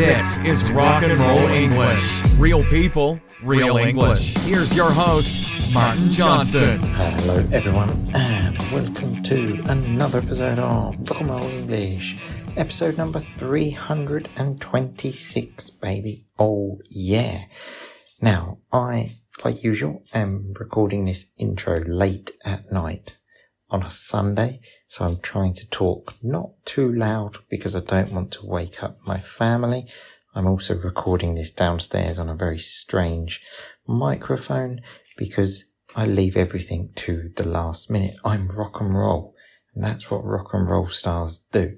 This is Rock and Roll English. Real people, real English. Here's your host, Martin Johnston. Hello, everyone, and welcome to another episode of Rock and Roll English, episode number 326, baby. Oh, yeah. Now, I, like usual, am recording this intro late at night on a Sunday, so I'm trying to talk not too loud because I don't want to wake up my family. I'm also recording this downstairs on a very strange microphone because I leave everything to the last minute. I'm rock and roll, and that's what rock and roll stars do.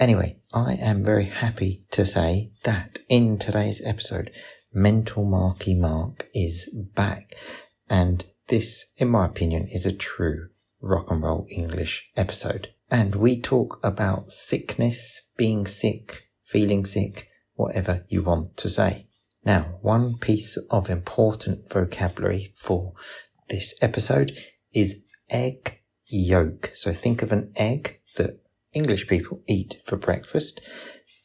Anyway, I am very happy to say that in today's episode, Mental Marky Mark is back, and this, in my opinion, is a true rock and roll English episode. And we talk about sickness, being sick, feeling sick, whatever you want to say. Now, one piece of important vocabulary for this episode is egg yolk. So think of an egg that English people eat for breakfast.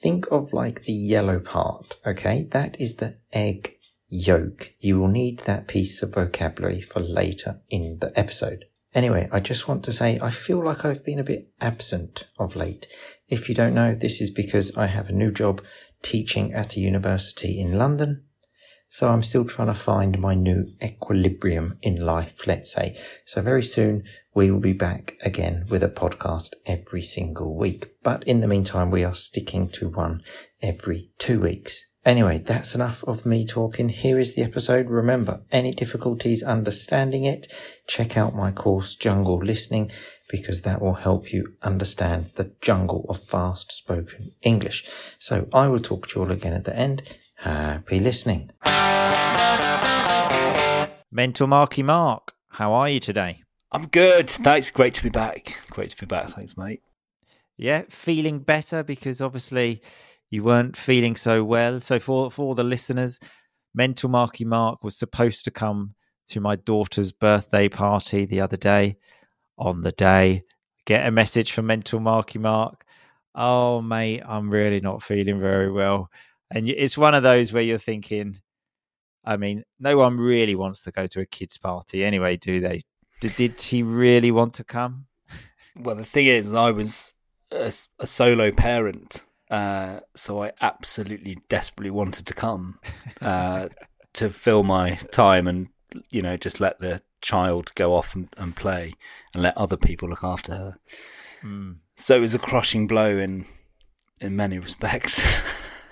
Think of like the yellow part, okay? That is the egg yolk. You will need that piece of vocabulary for later in the episode. Anyway, I just want to say I feel like I've been a bit absent of late. If you don't know, this is because I have a new job teaching at a university in London. So I'm still trying to find my new equilibrium in life, let's say. So very soon we will be back again with a podcast every single week. But in the meantime, we are sticking to one every two weeks. Anyway, that's enough of me talking. Here is the episode. Remember, any difficulties understanding it, check out my course, Jungle Listening, because that will help you understand the jungle of fast spoken English. So I will talk to you all again at the end. Happy listening. Mental Marky Mark, how are you today? I'm good. Thanks. Great to be back. Great to be back. Thanks, mate. Yeah, feeling better because obviously you weren't feeling so well. So for for the listeners, Mental Marky Mark was supposed to come to my daughter's birthday party the other day. On the day, get a message from Mental Marky Mark. Oh, mate, I'm really not feeling very well. And it's one of those where you're thinking, I mean, no one really wants to go to a kids' party anyway, do they? Did, did he really want to come? Well, the thing is, I was a, a solo parent uh, so I absolutely desperately wanted to come uh, to fill my time and you know just let the child go off and, and play and let other people look after her. Mm. So it was a crushing blow in in many respects.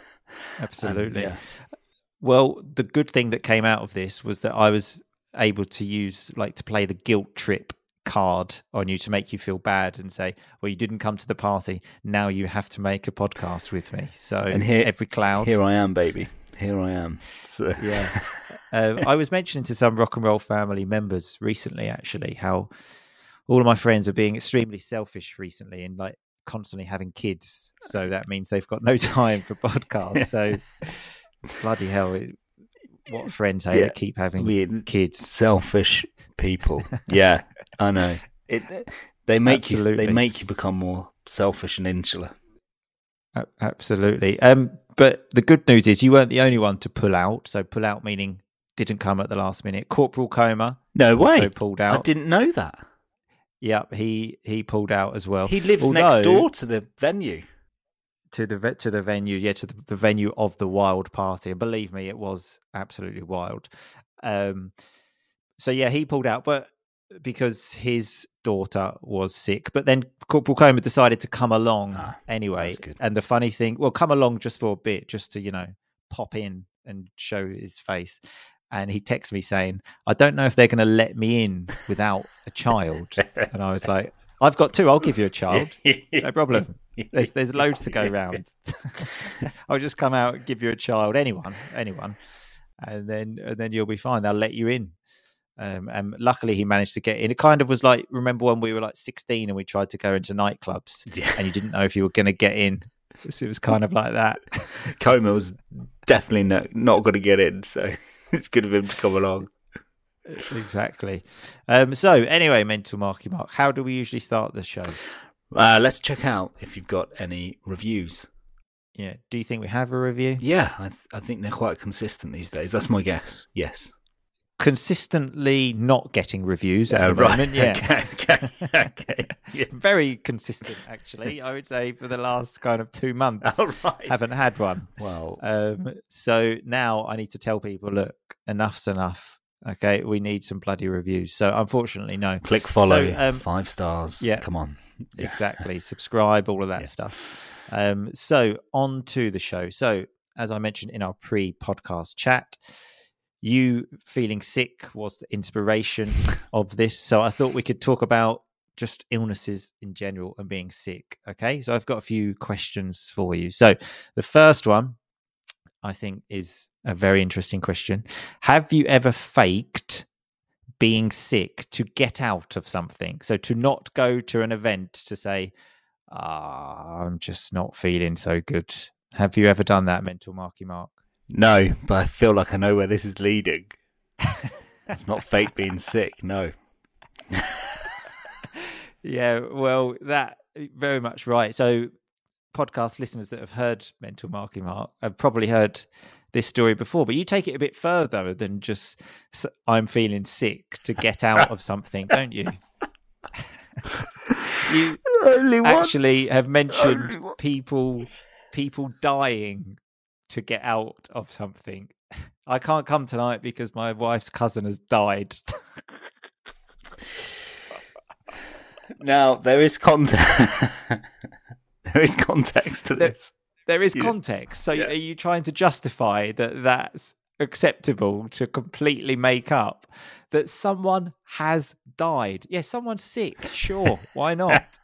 Absolutely. And, yeah. Well, the good thing that came out of this was that I was able to use like to play the guilt trip card on you to make you feel bad and say, "Well, you didn't come to the party. Now you have to make a podcast with me." So and here, every cloud, here I am, baby. Here I am. So. Yeah, uh, I was mentioning to some rock and roll family members recently, actually, how all of my friends are being extremely selfish recently and like constantly having kids. So that means they've got no time for podcasts. So bloody hell. what friends hey yeah. keep having Weird, kids? Selfish people. Yeah, I know. It, they make Absolutely. you they make you become more selfish and insular. Absolutely. Um, but the good news is you weren't the only one to pull out. So pull out meaning didn't come at the last minute. Corporal Coma. No way. pulled out. I didn't know that. Yep, he he pulled out as well. He lives Although, next door to the venue. To the to the venue, yeah, to the, the venue of the wild party. And believe me, it was absolutely wild. Um, so yeah, he pulled out, but because his daughter was sick. But then Corporal Coma decided to come along ah, anyway. And the funny thing, well, come along just for a bit, just to, you know, pop in and show his face. And he texts me saying, I don't know if they're going to let me in without a child. and I was like, I've got two. I'll give you a child. No problem. There's there's loads to go around. I'll just come out and give you a child. Anyone, anyone, and then and then you'll be fine. They'll let you in. Um, and luckily, he managed to get in. It kind of was like remember when we were like 16 and we tried to go into nightclubs yeah. and you didn't know if you were going to get in. So it was kind of like that. Coma was definitely no, not going to get in, so it's good of him to come along. Exactly. Um, so anyway, mental marky mark. How do we usually start the show? Uh, let's check out if you've got any reviews. Yeah. Do you think we have a review? Yeah, I, th- I think they're quite consistent these days. That's my guess. Yes. Consistently not getting reviews at Oh, the right. moment. Yeah. Okay. Okay. okay. Yeah. Very consistent, actually. I would say for the last kind of two months, All right. haven't had one. well, Um, so now I need to tell people, look, enough's enough. Okay, we need some bloody reviews. So unfortunately, no. click follow. so, um, five stars. yeah. Come on. Yeah. exactly subscribe all of that Yeah. stuff um so on to the show so as i mentioned in our pre-podcast chat you feeling sick was the inspiration of this so i thought we could talk about just illnesses in general and being sick okay so i've got a few questions for you so the first one i think is a very interesting question have you ever faked being sick to get out of something. So to not go to an event to say, ah, I'm just not feeling so good. Have you ever done that, mental Marky Mark? No, but I feel like I know where this is leading. It's not fate being sick. No. Yeah, well, that very much right. So podcast listeners that have heard mental Marky Mark have probably heard this story before, but you take it a bit further than just I'm feeling sick to get out of something, don't you? you Only actually have mentioned people people dying to get out of something. I can't come tonight because my wife's cousin has died. Now there is context. there is context to There- this. there is Yeah. context. So Yeah. are you trying to justify that that's acceptable to completely make up that someone has died? Yes, someone's sick. Sure, why not?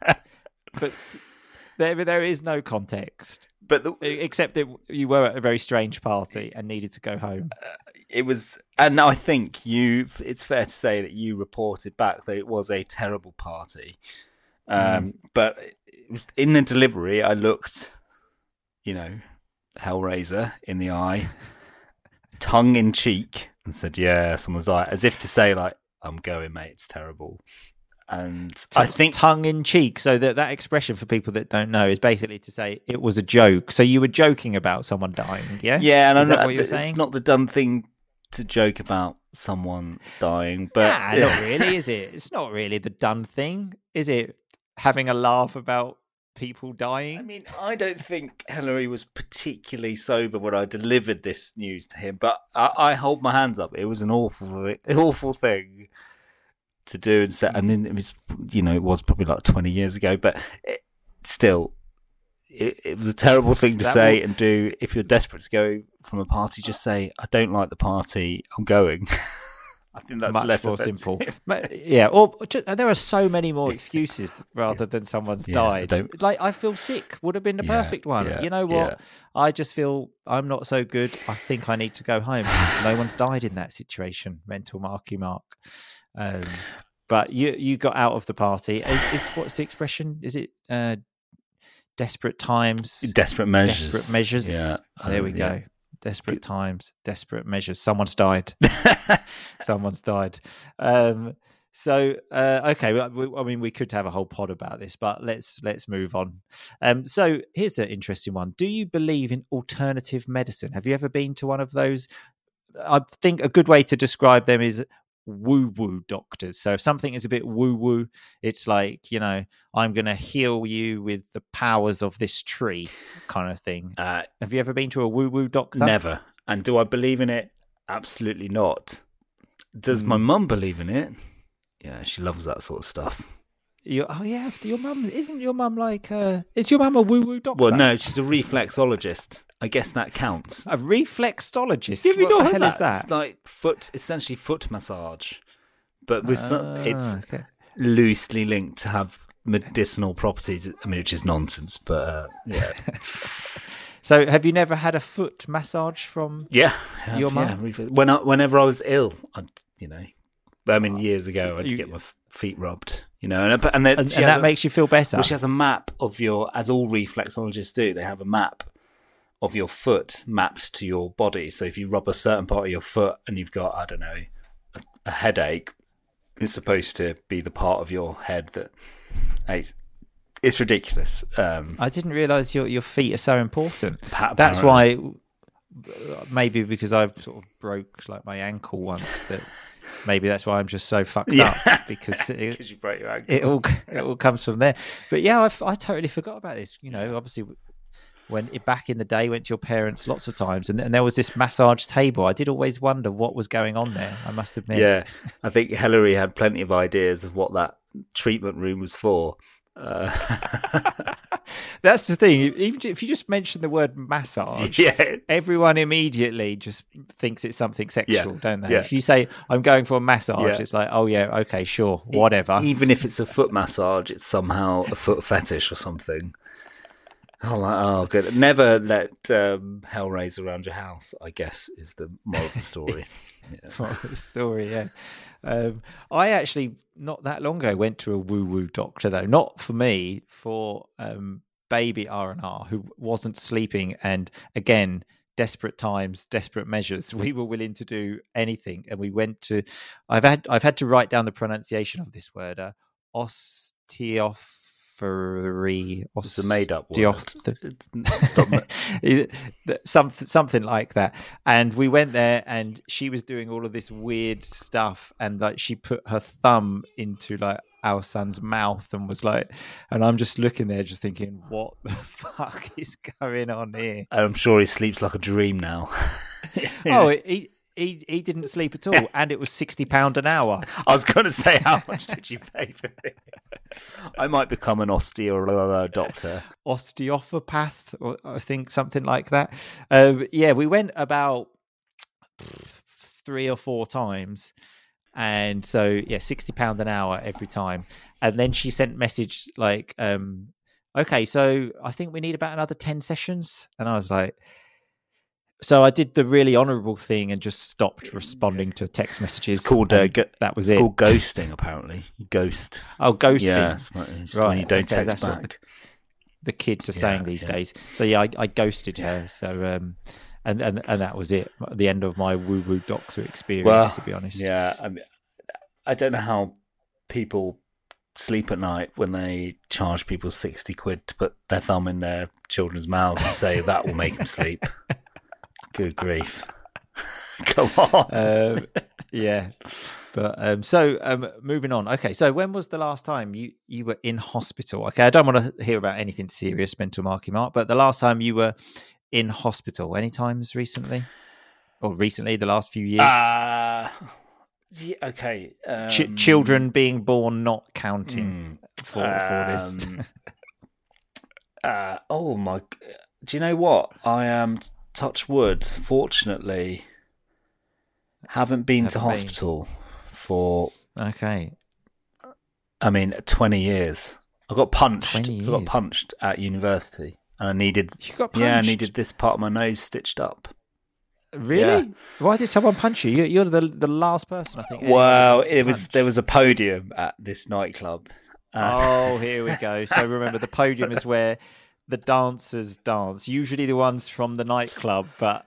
But there there is no context But the, except that you were at a very strange party and needed to go home. it was, and I think you. It's fair to say that you reported back that it was a terrible party. Um, But in the delivery, I looked, you know, Hellraiser in the eye, tongue in cheek, and said, "Yeah, someone's like," as if to say, like, "I'm going, mate. It's terrible." And I T- think tongue in cheek. So that that expression for people that don't know is basically to say it was a joke. So you were joking about someone dying, yeah? Yeah, and Is I know what you're saying? it's not the done thing to joke about someone dying, but nah, not really, is it? It's not really the done thing, is it? Having a laugh about people dying. I mean, I don't think Hillary was particularly sober when I delivered this news to him, but I, I hold my hands up. It was an awful, an awful thing to do and say. And then it was, you know, it was probably like twenty years ago, but it, still, it, it was a terrible thing to That say will- and do. If you're desperate to go from a party, just say, "I don't like the party. I'm going." I think that's much less more offensive. simple. Yeah, or just, there are so many more excuses rather than someone's Yeah, died. don't- Like I feel sick would have been the Yeah, perfect one. yeah, you know what? yeah. I just feel I'm not so good. I think I need to go home. no one's died in that situation. Mental marky mark. Um, but you you got out of the party. Is, is what's the expression? Is it uh, desperate times? Desperate measures. Desperate measures. Yeah. There we Um, yeah. go. Desperate times, desperate measures. Someone's died. Someone's died. Um, so uh, okay, we, I mean, we could have a whole pod about this, but let's let's move on. Um, so here's an interesting one. Do you believe in alternative medicine? Have you ever been to one of those? I think a good way to describe them is woo woo doctors. So if something is a bit woo woo, it's like you know, I'm going to heal you with the powers of this tree, kind of thing. Uh, Have you ever been to a woo woo doctor? Never. And do I believe in it? Absolutely not. Does my Mm. mum believe in it? Yeah, she loves that sort of stuff. Your, oh yeah, your mum isn't your mum like? Uh, is your mum a woo woo doctor? Well, no, she's a reflexologist. I guess that counts. a reflexologist. Have you what not the hell that? is that? It's like foot, essentially foot massage, but with some, it's Ah, okay. loosely linked to have medicinal properties. I mean, which is nonsense, but uh, yeah, So, have you never had a foot massage from? yeah. Your yeah, mum? reflex- when I, whenever I was ill, I'd you know, I mean, years ago, I'd You- get my f- feet rubbed. You know, and and, And, and that a- makes you feel better. Well, she has a map of your, as all reflexologists do, they have a map of your foot mapped to your body. So if you rub a certain part of your foot and you've got, I don't know, a, a headache, it's supposed to be the part of your head that aches. it's ridiculous. Um, I didn't realise your your feet are so important. pa- That's why, maybe because I've sort of broke like my ankle once. That maybe that's why I'm just so fucked Yeah. up because it, because you broke your ankle. it all it all comes from there. But yeah, I totally forgot about this. You know, obviously when back in the day, went to your parents lots of times, and, and there was this massage table. I did always wonder what was going on there. I must admit. Yeah, I think Hillary had plenty of ideas of what that treatment room was for. Uh, That's the thing. Even if you just mention the word massage, yeah, everyone immediately just thinks it's something sexual, don't they? yeah. If you say I'm going for a massage, Yeah. it's like, oh yeah, okay, sure, whatever. even if it's a foot massage, it's somehow a foot fetish or something. Oh, like, oh good. Never let um, hell raise around your house. I guess is the moral of the story. Yeah. Moral of the story, yeah. Um, I actually not that long ago went to a woo woo doctor though, not for me, for um, baby R and R who wasn't sleeping, and again, desperate times, desperate measures. We were willing to do anything, and we went to. I've had I've had to write down the pronunciation of this word, uh, osteophory. It's a word. Is it- th- something something like that and we went there and she was doing all of this weird stuff and like she put her thumb into like our son's mouth and was like and i'm just looking there just thinking what the fuck is going on here I'm sure he sleeps like a dream now. oh he he, he didn't sleep at all and it was 60 pound an hour. I was going to say, how much did you pay for this? I might become an osteo doctor. osteopath or i think something like that. Um, yeah we went about three or four times and so yeah 60 pound an hour every time. And then she sent message like um okay so i think we need about another 10 sessions. And i was like so i did the really honorable thing and just stopped responding to text messages It's called uh, go- that was it's it called ghosting. Apparently, ghost. oh ghosting Yeah, it's when when Right, you don't okay, text back. the kids are Yeah, saying these yeah. days. So yeah, I, I ghosted her. So um, and and and that was it. The end of my woo woo doctor experience. Well, to be honest, Yeah, I, mean, I don't know how people sleep at night when they charge people sixty quid to put their thumb in their children's mouths and say that will make them sleep. Good grief! Come on. um, yeah. But um, so um, moving on. Okay, so when was the last time you you were in hospital? Okay, I don't want to hear about anything serious, mental marky mark. But the last time you were in hospital, any times recently, or recently, the last few years? Uh, yeah, okay. Ch- um, children being born not counting hmm, for for this. um, uh, oh my! Do you know what? I am touch wood. Fortunately, haven't been to Haven't been. hospital for. okay. I mean, twenty years. I got punched. I got punched at university, and I needed. You got punched. Yeah, I needed this part of my nose stitched up. Really? Why did someone punch you? You- You're the the last person I think. Well, it was punch. there was a podium at this nightclub. Uh, Oh, here we go. So remember, the podium is where the dancers dance. Usually the ones from the nightclub, but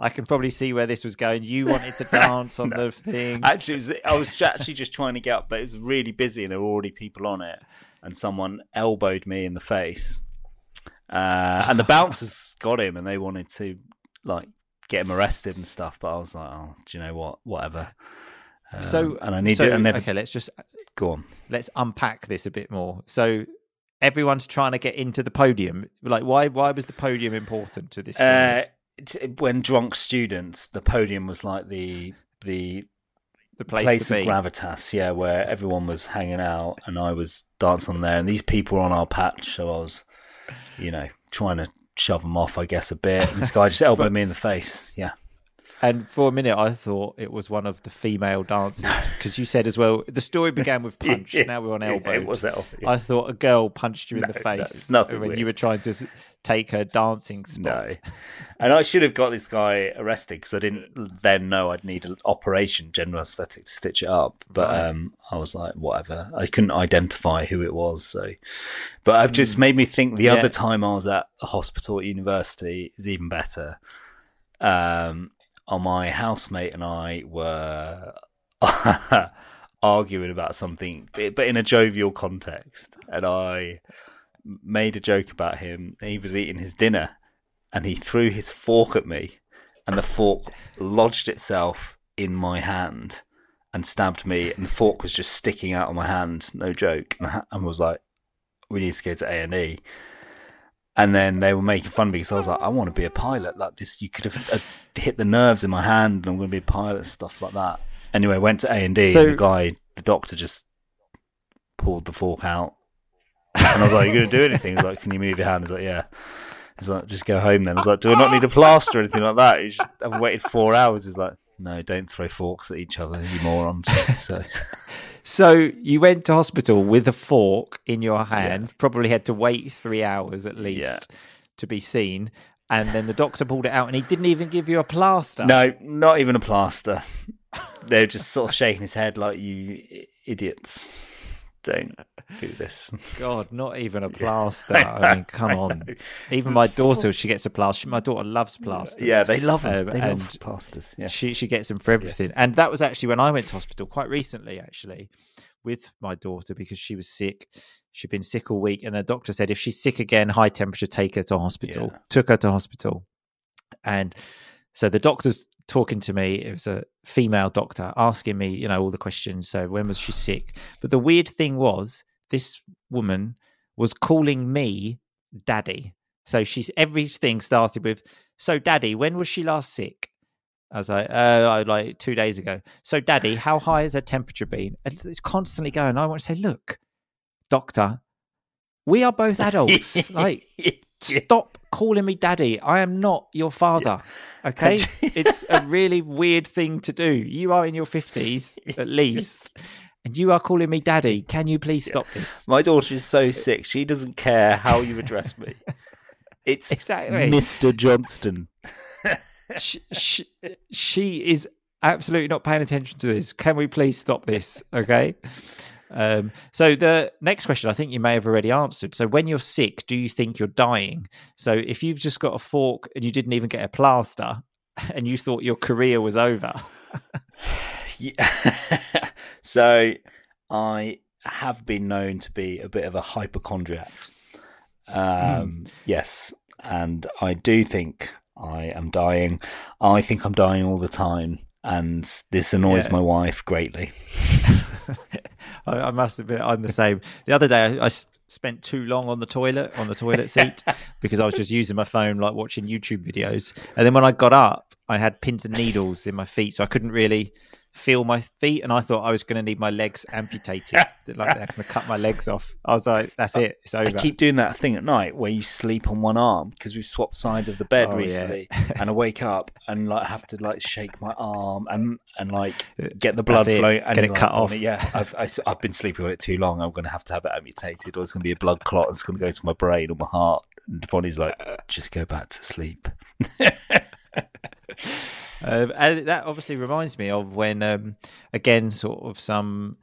I can probably see where this was going. You wanted to dance on the thing. Actually, was, I was actually just trying to get up, but it was really busy and there were already people on it. And someone elbowed me in the face. Uh, and the bouncers got him and they wanted to like get him arrested and stuff. But I was like, oh, do you know what? Whatever. Um, so and I need so, to. I never okay. Let's just go on. let's unpack this a bit more. So everyone's trying to get into the podium. Like, why? Why was the podium important to this? Uh, when drunk students, the podium was like the the the place, place, of be. gravitas, yeah, where everyone was hanging out and I was dancing on there, and these people were on our patch, so I was, you know, trying to shove them off, I guess, a bit. And this guy just elbowed me in the face. Yeah, And for a minute, I thought it was one of the female dancers because you said as well. The story began with punch. Yeah, now we're on yeah, elbow. it was elbow, yeah. I thought a girl punched you in No, the no, face it's nothing when weird. you were trying to take her dancing no. spot. And I should have got this guy arrested because I didn't then know I'd need an operation, general aesthetic, to stitch it up. But Right. um, I was like, whatever. I couldn't identify who it was. So, but I've just made me think the Yeah. other time I was at a hospital at university is even better. Um, on my housemate and I were arguing about something, but in a jovial context, and I made a joke about him. He was eating his dinner, and he threw his fork at me, and the fork lodged itself in my hand and stabbed me, and the fork was just sticking out of my hand. No joke, and I, was like, "We need to go to A and E." And then they were making fun of me because I was like, "I want to be a pilot." Like this, you could have uh, hit the nerves in my hand, and I'm going to be a pilot, stuff like that. Anyway, went to A and D. So- The guy, the doctor, just pulled the fork out, and I was like, "You going to do anything?" He's like, "Can you move your hand?" He's like, "Yeah." He's like, "Just go home then." I was like, "Do I not need a plaster or anything like that?" He's just, I've waited four hours. He's like, "No, don't throw forks at each other, you morons." So So you went to hospital with a fork in your hand, probably had to wait three hours at least Yeah. to be seen. And then the doctor pulled it out and he didn't even give you a plaster. no, not even a plaster. They're just sort of shaking his head like you idiots. Don't do this. God, not even a plaster. I mean, come on. Even my daughter, she gets a plaster. My daughter loves plasters. Yeah, they love them. Um, they love and plasters. Yeah. She she gets them for everything. And that was actually when I went to hospital quite recently, actually, with my daughter because she was sick. She'd been sick all week, and the doctor said if she's sick again, high temperature, take her to hospital. Yeah. Took her to hospital, and so the doctor's talking to me. It was a female doctor asking me, you know, all the questions. So when was she sick? But the weird thing was, this woman was calling me daddy. So she's everything started with, so daddy, when was she last sick? I was like, uh, like two days ago. So, Daddy, how high has her temperature been? And it's constantly going. I want to say, look, Doctor, we are both adults. like, stop calling me Daddy. I am not your father. Okay, it's a really weird thing to do. You are in your fifties at least, and you are calling me Daddy. Can you please stop this? My daughter is so sick. She doesn't care how you address me. It's Exactly. Mr. Johnston. she, she, she is absolutely not paying attention to this. Can we please stop this? Okay. Um, so the next question, I think you may have already answered. So when you're sick, do you think you're dying? So if you've just got a fork and you didn't even get a plaster, and you thought your career was over, Yeah. so I have been known to be a bit of a hypochondriac. Um, Yes, and I do think I am dying. I think I'm dying all the time, and this annoys Yeah. my wife greatly. I, I must admit I'm the same. The other day, I spent too long on the toilet on the toilet seat because I was just using my phone, like watching YouTube videos. And then when I got up, I had pins and needles in my feet, so I couldn't really feel my feet. And I thought I was going to need my legs amputated, like they're going to cut my legs off. I was like, "That's it, it's over." I keep doing that thing at night where you sleep on one arm because we've swapped sides of the bed Oh, yeah. recently, and I wake up and like have to like shake my arm and and like uh, get the blood flowing and Get it like, cut off. Yeah, I've I, have i have been sleeping on it too long. I'm going to have to have it amputated, or it's going to be a blood clot. And it's going to go to my brain or my heart. And Bonnie's like, just go back to sleep. Um, and that obviously reminds me of when, um, again, sort of some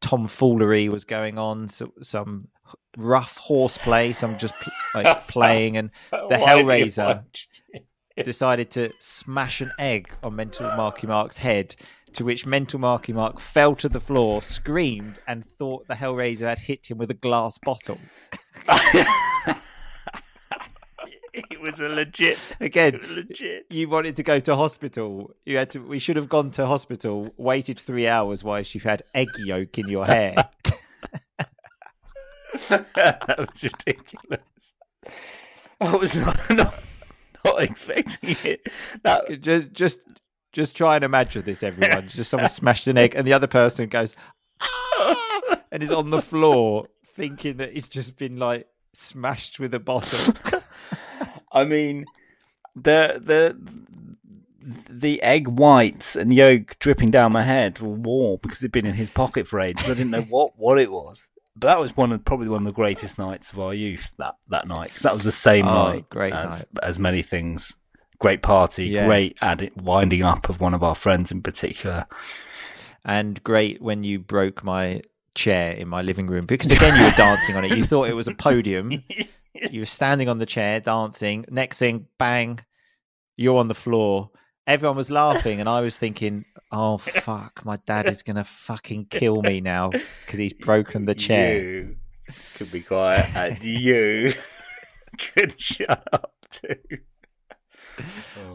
tomfoolery was going on, so, some rough horseplay, some just pl- like playing, and the Why do you Hellraiser decided to smash an egg on Mental Marky Mark's head. To which Mental Marky Mark fell to the floor, screamed, and thought the Hellraiser had hit him with a glass bottle. was a legit. Again, legit. you wanted to go to hospital. You had to. We should have gone to hospital. Waited three hours while you had egg yolk in your hair. that was ridiculous. I was not, not, not expecting it. That just, just, just try and imagine this, everyone. Just someone smashed an egg, and the other person goes, "Ah!" and is on the floor, thinking that he's just been like smashed with a bottle. I mean, the the the egg whites and yolk dripping down my head were warm because it'd been in his pocket for ages. I didn't know what, what it was. But that was one of probably one of the greatest nights of our youth. That that night because that was the same Oh, night, great as night. as many things. Great party, Yeah. great winding up of one of our friends in particular. and great when you broke my chair in my living room because again you were dancing on it. You thought it was a podium. You were standing on the chair dancing. Next thing, bang, you're on the floor. Everyone was laughing, and I was thinking, "Oh fuck, my dad is gonna fucking kill me now because he's broken the chair." You could be quiet, and you could shut up too.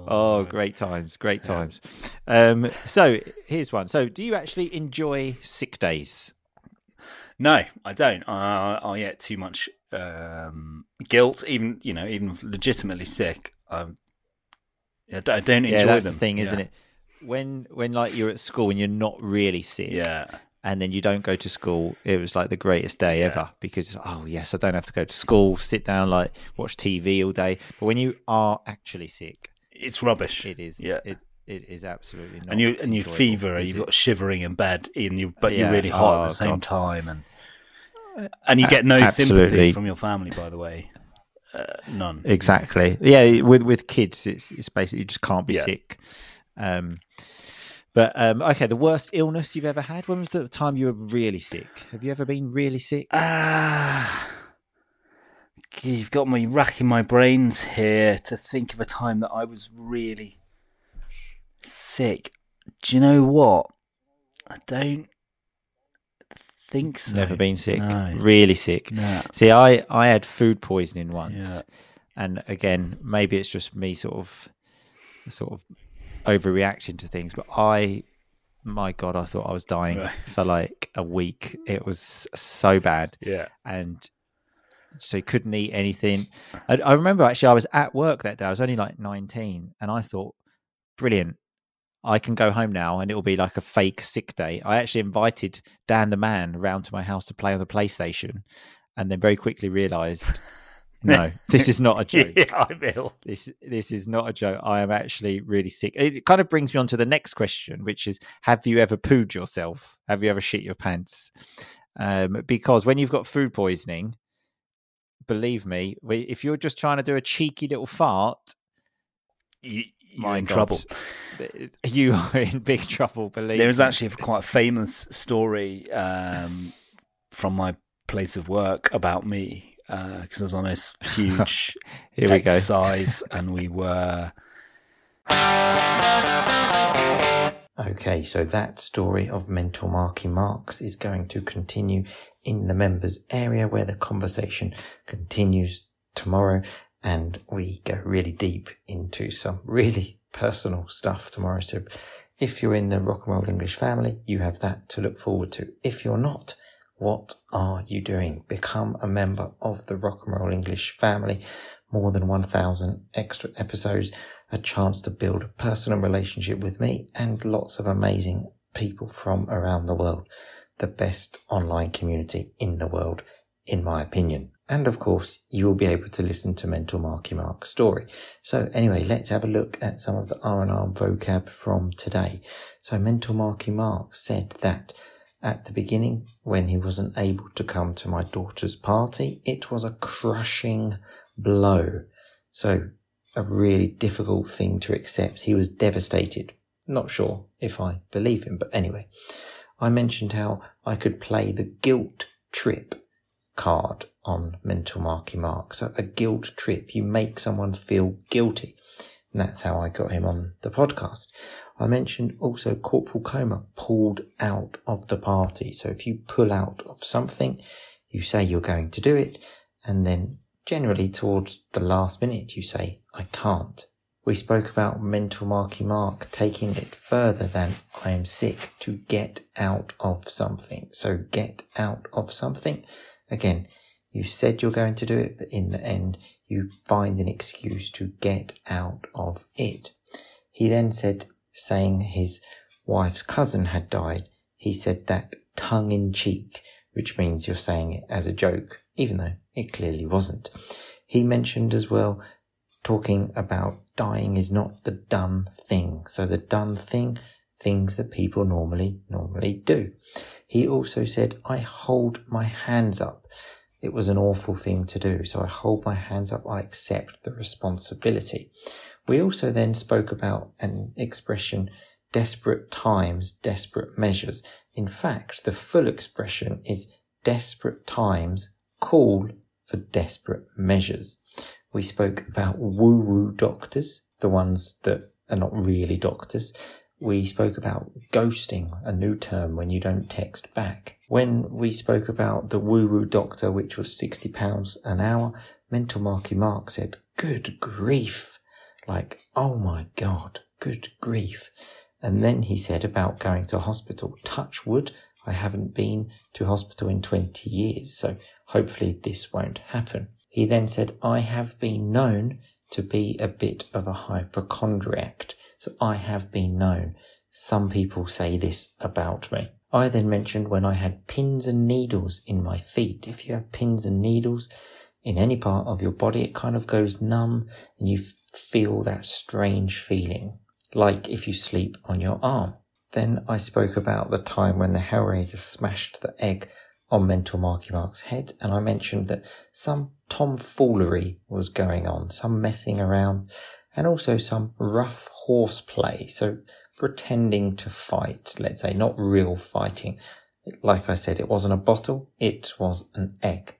Oh, great times, great times. Um, so here's one. So, do you actually enjoy sick days? No, I don't. I, I get too much um, guilt, even you know, even legitimately sick. I'm, I I don't enjoy yeah, that's them. the thing, isn't Yeah. it? When when like you're at school and you're not really sick, Yeah, and then you don't go to school, it was like the greatest day Yeah. ever because oh yes, I don't have to go to school, sit down, like watch TV all day. But when you are actually sick, it's rubbish. it is Yeah. it it is absolutely not. and you and you fever, you've got shivering in bed, and you but you're really hot Oh, at the same God. time, and and you get no Absolutely. sympathy from your family. By the way, uh, none. Exactly. Yeah, with with kids, it's it's basically you just can't be Yeah. sick. Um, but um, okay, the worst illness you've ever had. When was the time you were really sick? Have you ever been really sick? Ah, you've got me racking my brains here to think of a time that I was really sick. Do you know what? I don't think so. Never been sick. No. Really sick. No. See, I I had food poisoning once, Yeah. and again, maybe it's just me sort of sort of overreaction to things, but I. My God, I thought I was dying Right. for like a week. It was so bad. Yeah. and so couldn't eat anything. I, I remember actually I was at work that day. I was only like 19, and I thought, brilliant. I can go home now, and it will be like a fake sick day. I actually invited Dan the man round to my house to play on the PlayStation, and then very quickly realised, no, this is not a joke. Yeah, I'm ill. This this is not a joke. I am actually really sick. It kind of brings me on to the next question, which is: Have you ever pooed yourself? Have you ever shit your pants? Um, because when you've got food poisoning, believe me, if you're just trying to do a cheeky little fart, You, you're in God, trouble. You are in big trouble. Believe There is me. actually a quite a famous story um, from my place of work about me because I was on this huge Here we go. exercise and we were Okay, so that story of mental marky marks is going to continue in the members area where the conversation continues tomorrow and we go really deep into some really personal stuff tomorrow. So if you're in the rock and roll English family, you have that to look forward to. If you're not, what are you doing? Become a member of the rock and roll English family. More than 1000 extra episodes, a chance to build a personal relationship with me and lots of amazing people from around the world. The best online community in the world, in my opinion. And of course, you will be able to listen to Mental Marky Mark's story. So anyway, let's have a look at some of the R&R vocab from today. So Mental Marky Mark said that at the beginning, when he wasn't able to come to my daughter's party, it was a crushing blow. So a really difficult thing to accept. He was devastated. Not sure if I believe him, but anyway. I mentioned how I could play the guilt trip card on Mental Marky Mark. So a guilt trip, you make someone feel guilty. And that's how I got him on the podcast. I mentioned also Corporal Coma pulled out of the party. So if you pull out of something, you say you're going to do it, and then generally towards the last minute you say, I can't. We spoke about mental marky mark taking it further than I am sick to get out of something. So get out of something. Again, you said you're going to do it, but in the end, you find an excuse to get out of it. He then said, saying his wife's cousin had died, he said that tongue in cheek, which means you're saying it as a joke, even though it clearly wasn't. He mentioned as well talking about dying is not the done thing. So the done thing, things that people normally, normally do. He also said, I hold my hands up. It was an awful thing to do. So I hold my hands up. I accept the responsibility. We also then spoke about an expression, desperate times, desperate measures. In fact, the full expression is desperate times call for desperate measures. We spoke about woo woo doctors, the ones that are not really doctors. We spoke about ghosting, a new term when you don't text back. When we spoke about the woo woo doctor, which was £60 an hour, Mental Marky Mark said, Good grief! Like, oh my god, good grief. And then he said about going to hospital, touch wood, I haven't been to hospital in 20 years, so hopefully this won't happen. He then said, I have been known to be a bit of a hypochondriac. So I have been known. Some people say this about me. I then mentioned when I had pins and needles in my feet. If you have pins and needles in any part of your body, it kind of goes numb and you feel that strange feeling, like if you sleep on your arm. Then I spoke about the time when the Hellraiser smashed the egg on Mental Marky Mark's head, and I mentioned that some tomfoolery was going on, some messing around, and also some rough horseplay. So pretending to fight, let's say, not real fighting. Like I said, it wasn't a bottle, it was an egg.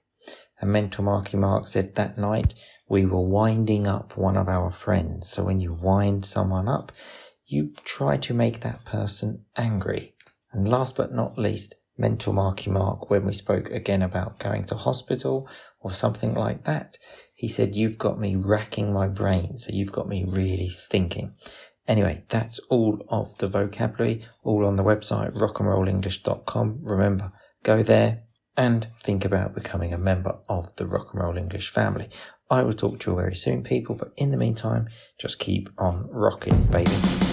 And Mental Marky Mark said that night we were winding up one of our friends. So when you wind someone up, you try to make that person angry. And last but not least, mental marky mark when we spoke again about going to hospital or something like that. He said, You've got me racking my brain, so you've got me really thinking. Anyway, that's all of the vocabulary, all on the website rockandrollenglish.com. Remember, go there and think about becoming a member of the Rock and Roll English family. I will talk to you very soon, people, but in the meantime, just keep on rocking, baby.